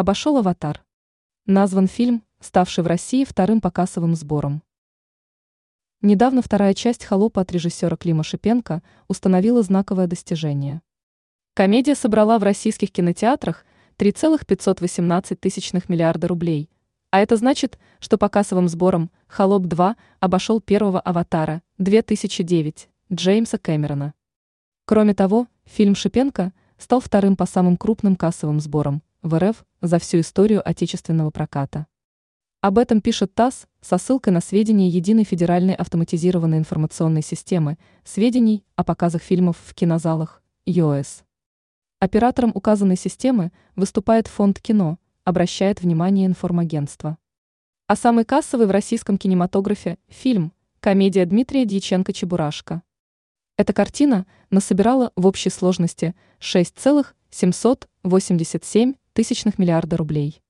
обошел «Аватар». Назван фильм, ставший в России вторым по кассовым сборам. Недавно вторая часть «Холопа» от режиссера Клима Шипенко установила знаковое достижение. Комедия собрала в российских кинотеатрах 3,518 тысячных миллиарда рублей, а это значит, что по кассовым сборам «Холоп 2» обошел первого «Аватара» 2009 Джеймса Кэмерона. Кроме того, фильм Шипенко стал вторым по самым крупным кассовым сборам в РФ за всю историю отечественного проката. Об этом пишет ТАСС со ссылкой на сведения Единой федеральной автоматизированной информационной системы сведений о показах фильмов в кинозалах ЮОС. Оператором указанной системы выступает фонд кино, обращает внимание информагентство. А самый кассовый в российском кинематографе – фильм «Комедия Дмитрия Дьяченко-Чебурашка». Эта картина насобирала в общей сложности 6,787 тысячных миллиарда рублей.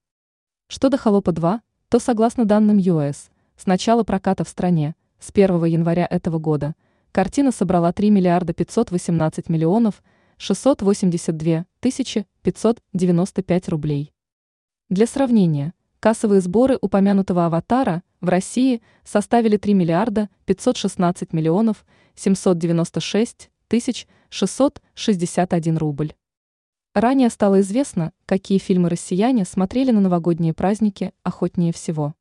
Что до «Холопа-2», то, согласно данным ЮС, с начала проката в стране, с 1 января этого года, картина собрала 3 миллиарда 518 миллионов 682 тысячи 595 рублей. Для сравнения, кассовые сборы упомянутого «Аватара» в России составили 3 миллиарда 516 миллионов 796 тысяч 661 рубль. Ранее стало известно, какие фильмы россияне смотрели на новогодние праздники охотнее всего.